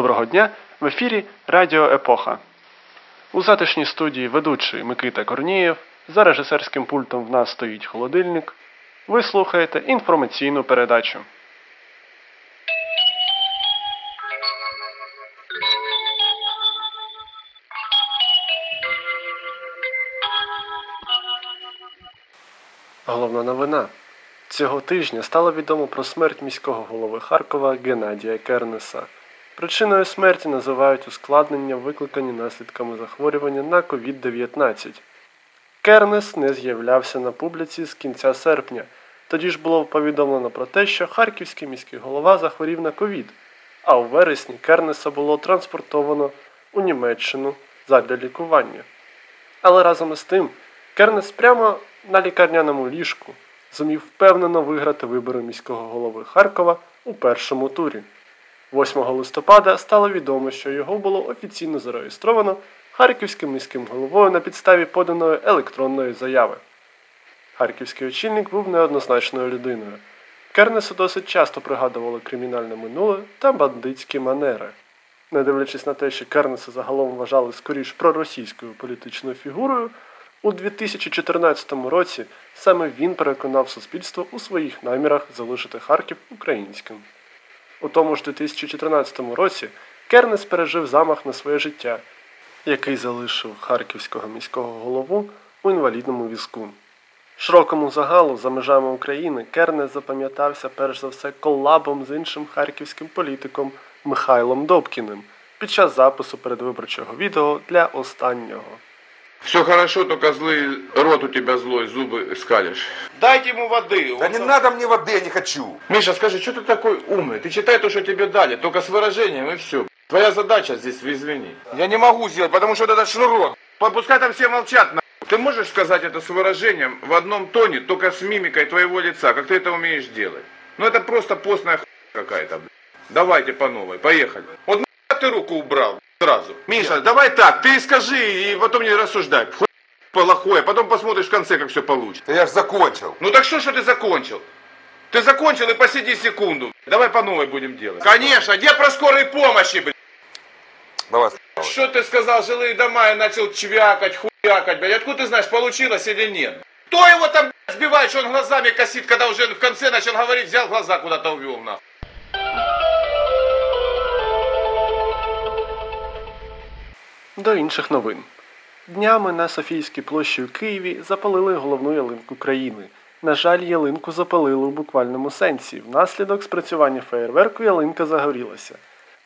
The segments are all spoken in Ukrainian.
Доброго дня! В ефірі Радіо Епоха. У затишній студії ведучий Микита Корнієв. За режисерським пультом в нас стоїть холодильник. Ви слухаєте інформаційну передачу. Головна новина. Цього тижня стало відомо про смерть міського голови Харкова Геннадія Кернеса. Причиною смерті називають ускладнення, викликані наслідками захворювання на COVID-19. Кернес не з'являвся на публіці з кінця серпня. Тоді ж було повідомлено про те, що харківський міський голова захворів на ковід, а у вересні Кернеса було транспортовано у Німеччину задля лікування. Але разом із тим, Кернес прямо на лікарняному ліжку зумів впевнено виграти вибори міського голови Харкова у першому турі. 8 листопада стало відомо, що його було офіційно зареєстровано харківським міським головою на підставі поданої електронної заяви. Харківський очільник був неоднозначною людиною. Кернесу досить часто пригадували кримінальне минуле та бандитські манери. Не дивлячись на те, що Кернеса загалом вважали скоріш проросійською політичною фігурою, у 2014 році саме він переконав суспільство у своїх намірах залишити Харків українським. У тому ж 2014 році Кернес пережив замах на своє життя, який залишив харківського міського голову у інвалідному візку. Широкому загалу за межами України Кернес запам'ятався перш за все колабом з іншим харківським політиком Михайлом Добкіним під час запису передвиборчого відео для останнього. Все хорошо, только злый рот у тебя злой, зубы скалишь. Дайте ему воды. Да он не сам- надо мне воды, я не хочу. Миша, скажи, что ты такой умный? Ты читай то, что тебе дали, только с выражением и все. Твоя задача здесь, извини. Я не могу сделать, потому что вот этот шнурок. Пускай там все молчат, на. Ты можешь сказать это с выражением в одном тоне, только с мимикой твоего лица, как ты это умеешь делать? Ну это просто постная х... какая-то. блин. Давайте по новой, поехали. Вот ты руку убрал сразу. Миша, давай так, ты скажи и потом не рассуждай. Хуй плохое, потом посмотришь в конце, как все получится. Да я ж закончил. Ну так что, что ты закончил? Ты закончил и посиди секунду. Давай по новой будем делать. Конечно, где про скорой помощи, блядь? Давай. Что ты сказал, жилые дома, и начал чвякать, хуякать, блядь. Откуда ты знаешь, получилось или нет? Кто его там блядь, сбивает, что он глазами косит, когда уже в конце начал говорить, взял глаза куда-то увел, нахуй. До інших новин. Днями на Софійській площі у Києві запалили головну ялинку країни. На жаль, ялинку запалили у буквальному сенсі. Внаслідок спрацювання феєрверку ялинка загорілася.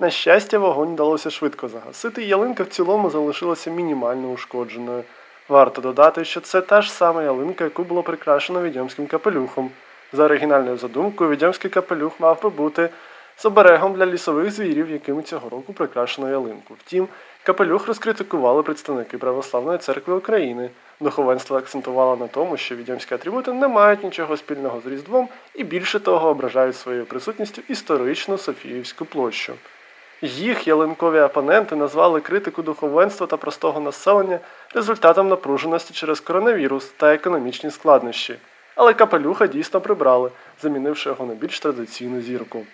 На щастя, вогонь вдалося швидко загасити, і ялинка в цілому залишилася мінімально ушкодженою. Варто додати, що це та ж сама ялинка, яку було прикрашено відьомським капелюхом. За оригінальною задумкою, відьомський капелюх мав би бути з оберегом для лісових звірів, якими цього року прикрашено ялинку. Втім, капелюх розкритикували представники Православної церкви України. Духовенство акцентувало на тому, що відьомські атрибути не мають нічого спільного з Різдвом і більше того ображають своєю присутністю історичну Софіївську площу. Їх ялинкові опоненти назвали критику духовенства та простого населення результатом напруженості через коронавірус та економічні складнощі. Але капелюха дійсно прибрали, замінивши його на більш традиційну зірку.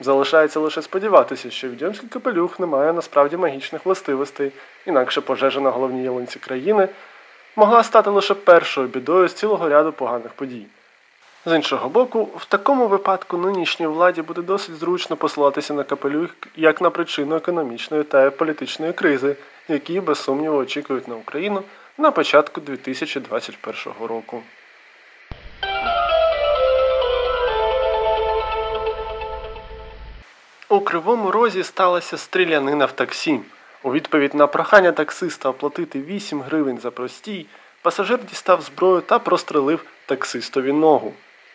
Залишається лише сподіватися, що відьомський капелюх не має насправді магічних властивостей, інакше пожежа на головній ялинці країни могла стати лише першою бідою з цілого ряду поганих подій. З іншого боку, в такому випадку нинішній владі буде досить зручно посилатися на капелюх як на причину економічної та політичної кризи, які без сумніву очікують на Україну на початку 2021 року. У Кривому Розі сталася стрілянина в таксі. У відповідь на прохання таксиста оплатити 8 гривень за простій, пасажир дістав зброю та прострелив таксистові ногу.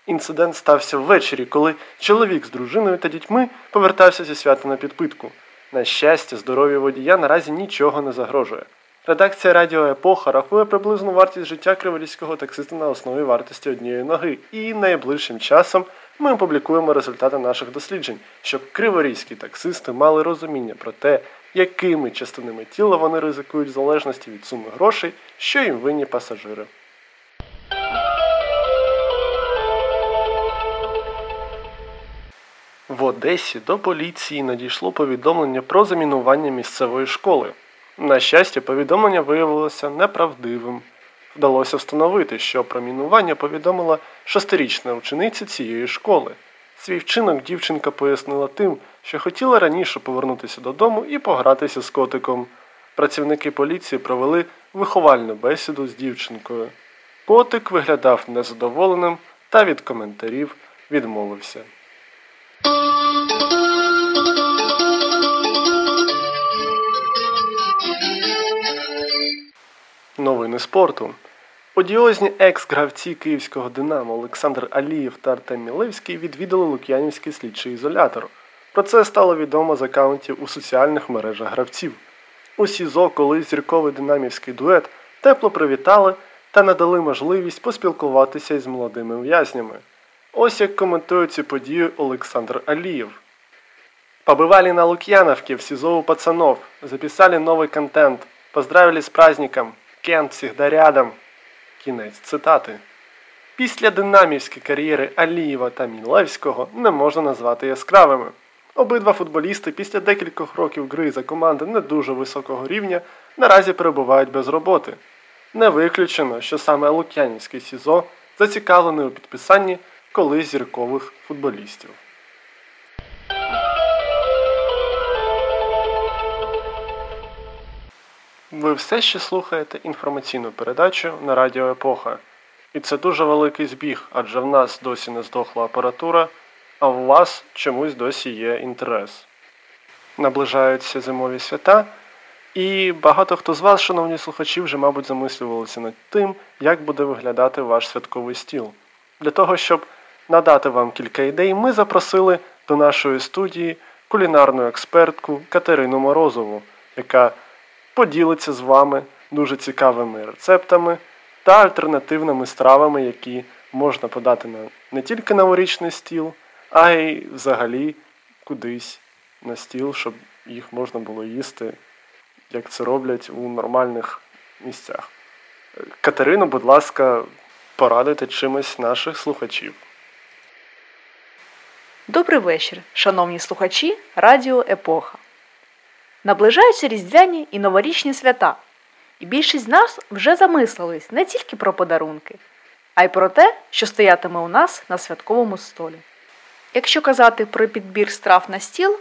Інцидент стався ввечері, коли чоловік з дружиною та дітьми повертався зі свята на підпитку. На щастя, здоров'ю водія наразі нічого не загрожує. Редакція Радіо Епоха рахує приблизну вартість життя криворізького таксиста на основі вартості однієї ноги, і найближчим часом ми опублікуємо результати наших досліджень, щоб криворізькі таксисти мали розуміння про те, якими частинами тіла вони ризикують в залежності від суми грошей, що їм винні пасажири. В Одесі до поліції надійшло повідомлення про замінування місцевої школи. На щастя, повідомлення виявилося неправдивим. Вдалося встановити, що про мінування повідомила шестирічна учениця цієї школи. Свій вчинок дівчинка пояснила тим, що хотіла раніше повернутися додому і погратися з котиком. Працівники поліції провели виховальну бесіду з дівчинкою. Котик виглядав незадоволеним та від коментарів відмовився. Новини спорту. Одіозні екс-гравці київського Динамо Олександр Алієв та Артем Мілевський відвідали Лук'янівський слідчий ізолятор. Про це стало відомо з акаунтів у соціальних мережах гравців. У СІЗО, коли зірковий динамівський дует тепло привітали та надали можливість поспілкуватися із молодими в'язнями. Ось як коментує цю подію Олександр Алієв. Побывали на Лукьяновке в СИЗО у пацанов, записали новый контент, поздравили с праздником, Кент всегда рядом. Кінець цитати. Після динамівської кар'єри Алієва та Мілевського не можна назвати яскравими. Обидва футболісти після декількох років гри за команди не дуже високого рівня наразі перебувають без роботи. Не виключено, що саме Лук'янівський СІЗО зацікавлений у підписанні колись зіркових футболістів. Ви все ще слухаєте інформаційну передачу на Радіо Епоха. І це дуже великий збіг, адже в нас досі не здохла апаратура, а у вас чомусь досі є інтерес. Наближаються зимові свята, і багато хто з вас, шановні слухачі, вже, мабуть, замислювалися над тим, як буде виглядати ваш святковий стіл. Для того, щоб надати вам кілька ідей, ми запросили до нашої студії кулінарну експертку Катерину Морозову, яка поділиться з вами дуже цікавими рецептами та альтернативними стравами, які можна подати на не тільки новорічний стіл, а й взагалі кудись на стіл, щоб їх можна було їсти, як це роблять у нормальних місцях. Катерино, будь ласка, порадуйте чимось наших слухачів. Добрий вечір, шановні слухачі Радіо Епоха. Наближаються різдвяні і новорічні свята, і більшість з нас вже замислились не тільки про подарунки, а й про те, що стоятиме у нас на святковому столі. Якщо казати про підбір страв на стіл,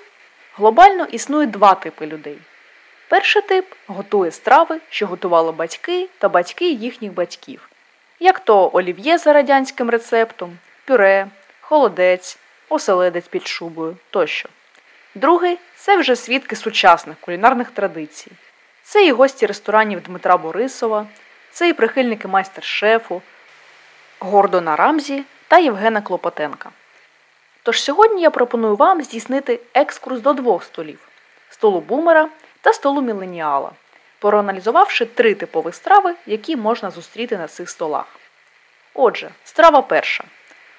глобально існує два типи людей. Перший тип готує страви, що готували батьки та батьки їхніх батьків, як то олів'є за радянським рецептом, пюре, холодець, оселедець під шубою тощо. Другий це вже свідки сучасних кулінарних традицій. Це і гості ресторанів Дмитра Борисова, це і прихильники майстер-шефу, Гордона Рамзі та Євгена Клопотенка. Тож сьогодні я пропоную вам здійснити екскурс до двох столів столу бумера та столу міленіала, проаналізувавши три типові страви, які можна зустріти на цих столах. Отже, страва перша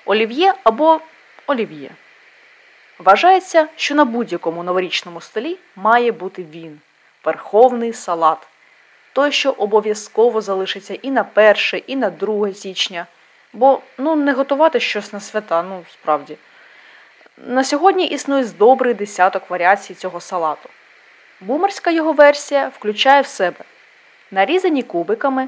олів'є або олів'є. Вважається, що на будь-якому новорічному столі має бути він верховний салат. Той, що обов'язково залишиться і на 1, і на 2 січня. Бо ну, не готувати щось на свята, ну справді. На сьогодні існує з добрий десяток варіацій цього салату. Бумерська його версія включає в себе нарізані кубиками,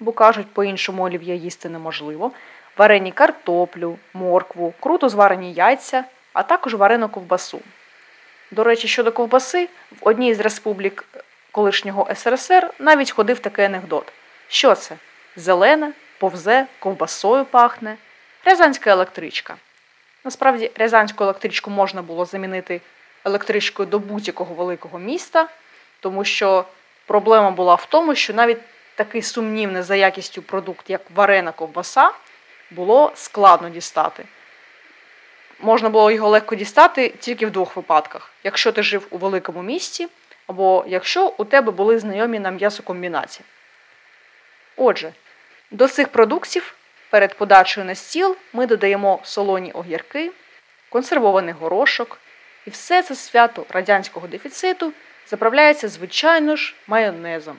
бо кажуть, по-іншому олів'я їсти неможливо, варені картоплю, моркву, круто зварені яйця а також варену ковбасу. До речі, щодо ковбаси, в одній з республік колишнього СРСР навіть ходив такий анекдот. Що це? Зелене, повзе, ковбасою пахне, рязанська електричка. Насправді, рязанську електричку можна було замінити електричкою до будь-якого великого міста, тому що проблема була в тому, що навіть такий сумнівний за якістю продукт, як варена ковбаса, було складно дістати можна було його легко дістати тільки в двох випадках: якщо ти жив у великому місті, або якщо у тебе були знайомі на м'ясокомбінації. Отже, до цих продуктів перед подачею на стіл ми додаємо солоні огірки, консервований горошок, і все це свято радянського дефіциту заправляється, звичайно ж, майонезом.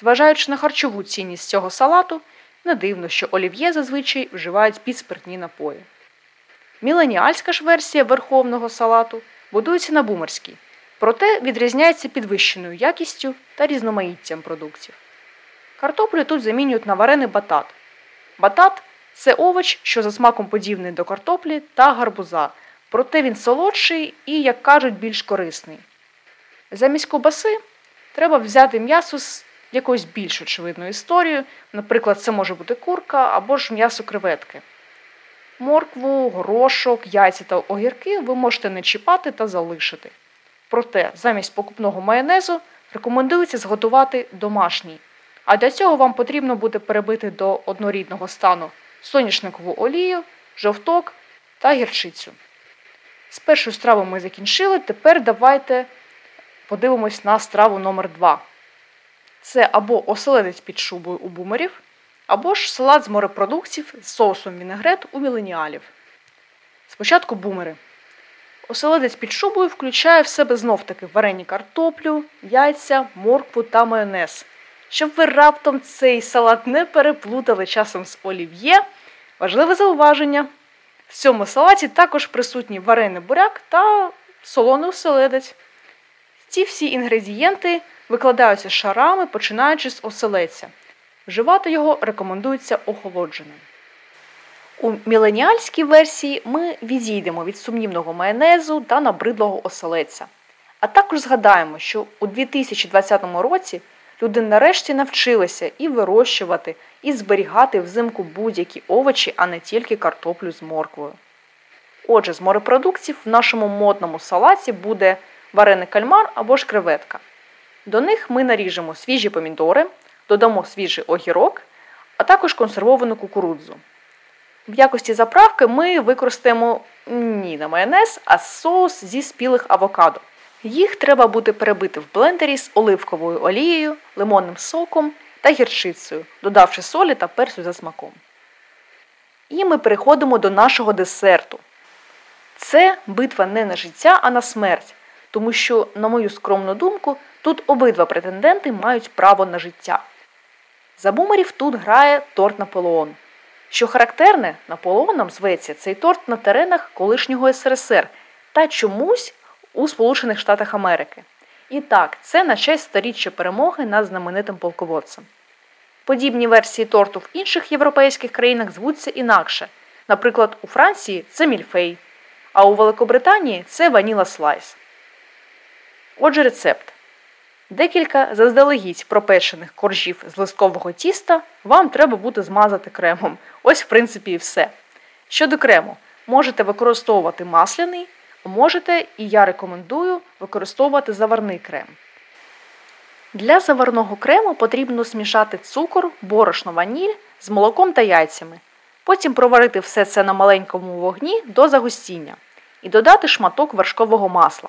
Зважаючи на харчову цінність цього салату, не дивно, що олів'є зазвичай вживають підспиртні напої. Міленіальська ж версія верховного салату будується на бумерській, проте відрізняється підвищеною якістю та різноманіттям продуктів. Картоплю тут замінюють на варений батат. Батат це овоч, що за смаком подібний до картоплі та гарбуза, проте він солодший і, як кажуть, більш корисний. Замість ковбаси треба взяти м'ясо з якоюсь більш очевидною історією, наприклад, це може бути курка або ж м'ясо креветки. Моркву, горошок, яйця та огірки ви можете не чіпати та залишити. Проте замість покупного майонезу рекомендується зготувати домашній. А для цього вам потрібно буде перебити до однорідного стану соняшникову олію, жовток та гірчицю. З першою стравою ми закінчили. Тепер давайте подивимось на страву номер 2 Це або оселедець під шубою у бумерів, або ж салат з морепродуктів з соусом вінегрет у міленіалів. Спочатку бумери. Оселедець під шубою включає в себе знов-таки варені картоплю, яйця, моркву та майонез. Щоб ви раптом цей салат не переплутали часом з олів'є, важливе зауваження. В цьому салаті також присутній варений буряк та солоний оселедець. Ці всі інгредієнти викладаються шарами, починаючи з оселедця. Вживати його рекомендується охолодженим. У міленіальській версії ми відійдемо від сумнівного майонезу та набридлого оселедця. А також згадаємо, що у 2020 році люди нарешті навчилися і вирощувати, і зберігати взимку будь-які овочі, а не тільки картоплю з морквою. Отже, з морепродуктів в нашому модному салаті буде варений кальмар або ж креветка. До них ми наріжемо свіжі помідори, додамо свіжий огірок, а також консервовану кукурудзу. В якості заправки ми використаємо ні на майонез, а соус зі спілих авокадо. Їх треба буде перебити в блендері з оливковою олією, лимонним соком та гірчицею, додавши солі та перцю за смаком. І ми переходимо до нашого десерту. Це битва не на життя, а на смерть, тому що, на мою скромну думку, тут обидва претенденти мають право на життя. За бумерів тут грає торт Наполеон. Що характерне, Наполеоном зветься цей торт на теренах колишнього СРСР та чомусь у Сполучених Штатах Америки. І так, це на честь сторіччя перемоги над знаменитим полководцем. Подібні версії торту в інших європейських країнах звуться інакше. Наприклад, у Франції це мільфей, а у Великобританії це vanilla slice. Отже, рецепт. Декілька заздалегідь пропечених коржів з листкового тіста вам треба буде змазати кремом. Ось, в принципі, і все. Щодо крему, можете використовувати масляний, можете, і я рекомендую, використовувати заварний крем. Для заварного крему потрібно змішати цукор, борошно ваніль з молоком та яйцями. Потім проварити все це на маленькому вогні до загустіння і додати шматок вершкового масла.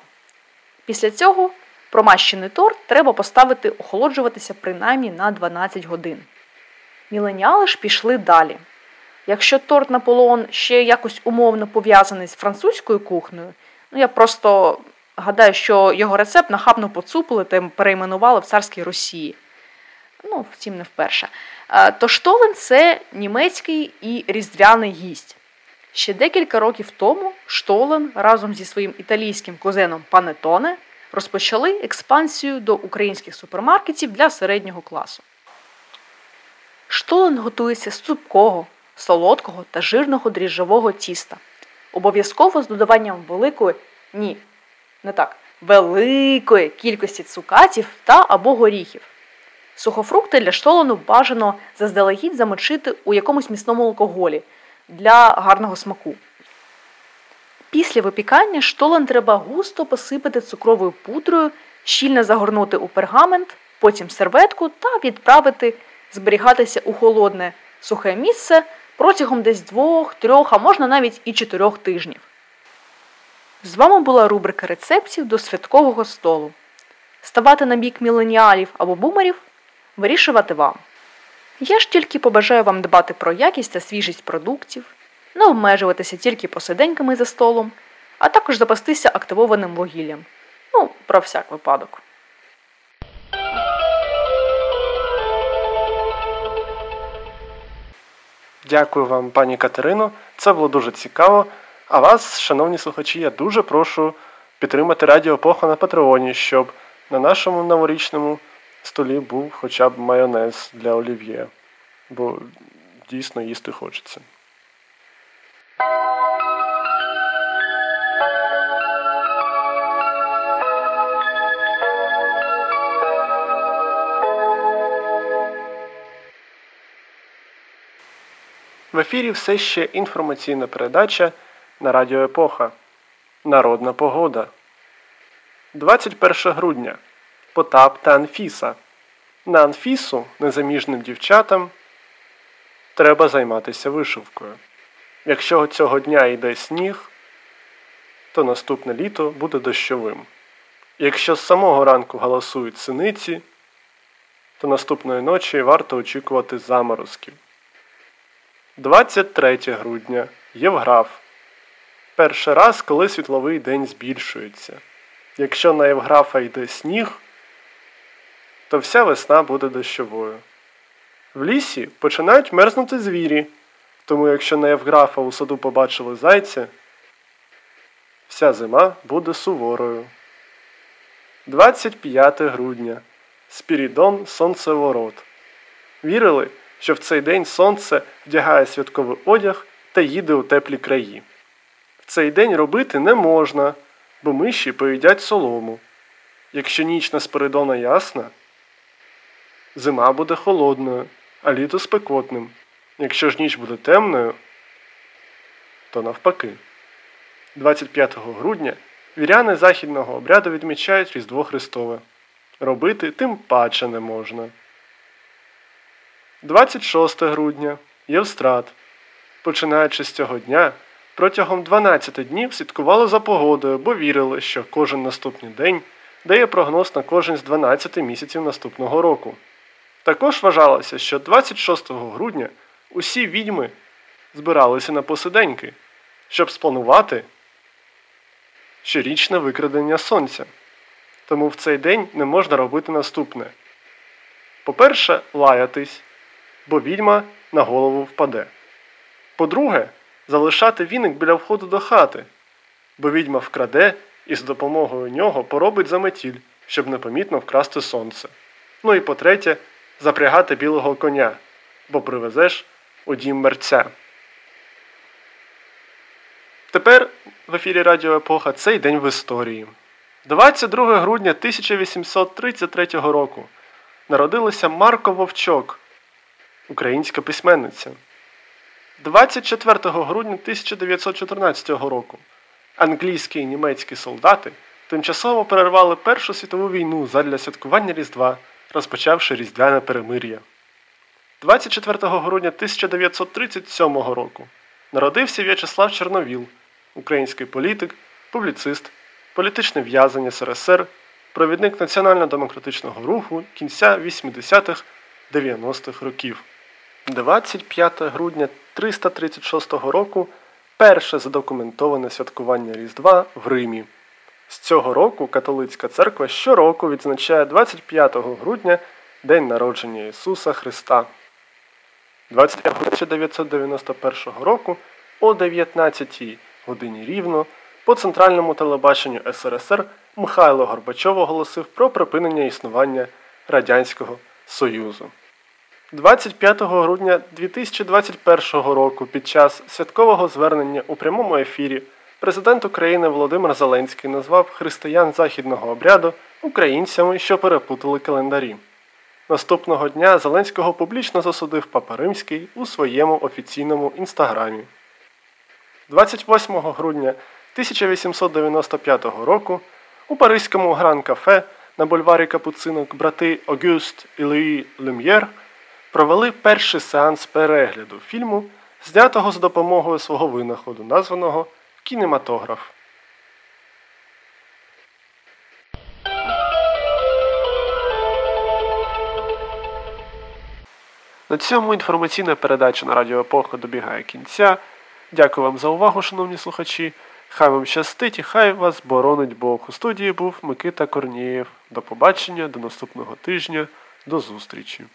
Після цього промащений торт треба поставити охолоджуватися принаймні на 12 годин. Міленіали ж пішли далі. Якщо торт Наполеон ще якось умовно пов'язаний з французькою кухнею, ну я просто гадаю, що його рецепт нахабно поцупили та перейменували в царській Росії. Ну, втім, не вперше. То штолен це німецький і різдвяний гість. Ще декілька років тому штолен разом зі своїм італійським кузеном Панетоне розпочали експансію до українських супермаркетів для середнього класу. Штолен готується з цупкого, солодкого та жирного дріжджового тіста. Обов'язково з додаванням великої, ні, не так, великої кількості цукатів та або горіхів. Сухофрукти для штолону бажано заздалегідь замочити у якомусь міцному алкоголі для гарного смаку. Після випікання штолен треба густо посипати цукровою пудрою, щільно загорнути у пергамент, потім серветку та відправити зберігатися у холодне сухе місце протягом десь двох, трьох, а можна навіть і чотирьох тижнів. З вами була рубрика рецептів до святкового столу. Ставати на бік міленіалів або бумерів вирішувати вам. Я ж тільки побажаю вам дбати про якість та свіжість продуктів, не обмежуватися тільки посиденьками за столом, а також запастися активованим вугіллям. Ну, про всяк випадок. Дякую вам, пані Катерино. Це було дуже цікаво. А вас, шановні слухачі, я дуже прошу підтримати Радіо Епоха на Патреоні, щоб на нашому новорічному столі був хоча б майонез для олів'є, бо дійсно їсти хочеться. В ефірі все ще інформаційна передача на Радіо Епоха. Народна погода. 21 грудня. Потап та Анфіса. На Анфісу незаміжним дівчатам треба займатися вишивкою. Якщо цього дня йде сніг, то наступне літо буде дощовим. Якщо з самого ранку галасують синиці, то наступної ночі варто очікувати заморозків. 23 грудня. Євграф. Перший раз, коли світловий день збільшується. Якщо на Євграфа йде сніг, то вся весна буде дощовою. В лісі починають мерзнути звірі, тому якщо на Євграфа у саду побачили зайця, вся зима буде суворою. 25 грудня. Спірідон Сонцеворот. Вірили, що в цей день сонце вдягає святковий одяг та їде у теплі краї. В цей день робити не можна, бо миші поїдять солому. Якщо ніч на Спиридона ясна, зима буде холодною, а літо спекотним. Якщо ж ніч буде темною, то навпаки. 25 грудня віряни західного обряду відмічають Різдво Христове. Робити тим паче не можна. 26 грудня Євстрат. Починаючи з цього дня, протягом 12 днів слідкували за погодою, бо вірили, що кожен наступний день дає прогноз на кожен з 12 місяців наступного року. Також вважалося, що 26 грудня усі відьми збиралися на посиденьки, щоб спланувати щорічне викрадення сонця. Тому в цей день не можна робити наступне. По-перше, лаятись, бо відьма на голову впаде. По-друге, залишати віник біля входу до хати, бо відьма вкраде і з допомогою нього поробить заметіль, щоб непомітно вкрасти сонце. Ну і по-третє, запрягати білого коня, бо привезеш у дім мерця. Тепер в ефірі Радіо Епоха цей день в історії. 22 грудня 1833 року народилася Марко Вовчок, українська письменниця. 24 грудня 1914 року англійські і німецькі солдати тимчасово перервали Першу світову війну задля святкування Різдва, розпочавши Різдвяне перемир'я. 24 грудня 1937 року народився В'ячеслав Чорновіл, український політик, публіцист, політичний в'язень СРСР, провідник національно-демократичного руху кінця 80-х 90-х років. 25 грудня 336 року перше задокументоване святкування Різдва в Римі. З цього року католицька церква щороку відзначає 25 грудня День народження Ісуса Христа. 25 1991 року о 19 годині рівно по центральному телебаченню СРСР Михайло Горбачов оголосив про припинення існування Радянського Союзу. 25 грудня 2021 року під час святкового звернення у прямому ефірі президент України Володимир Зеленський назвав християн західного обряду українцями, що перепутали календарі. Наступного дня Зеленського публічно засудив Папа Римський у своєму офіційному інстаграмі. 28 грудня 1895 року у Паризькому гран-кафе на бульварі Капуцинок брати Огюст і Луї Люм'єр провели перший сеанс перегляду фільму, знятого за допомогою свого винаходу, названого Кінематограф. На цьому інформаційна передача на Радіо Епоха добігає кінця. Дякую вам за увагу, шановні слухачі. Хай вам щастить і хай вас боронить Бог. У студії був Микита Корнієв. До побачення, до наступного тижня, до зустрічі.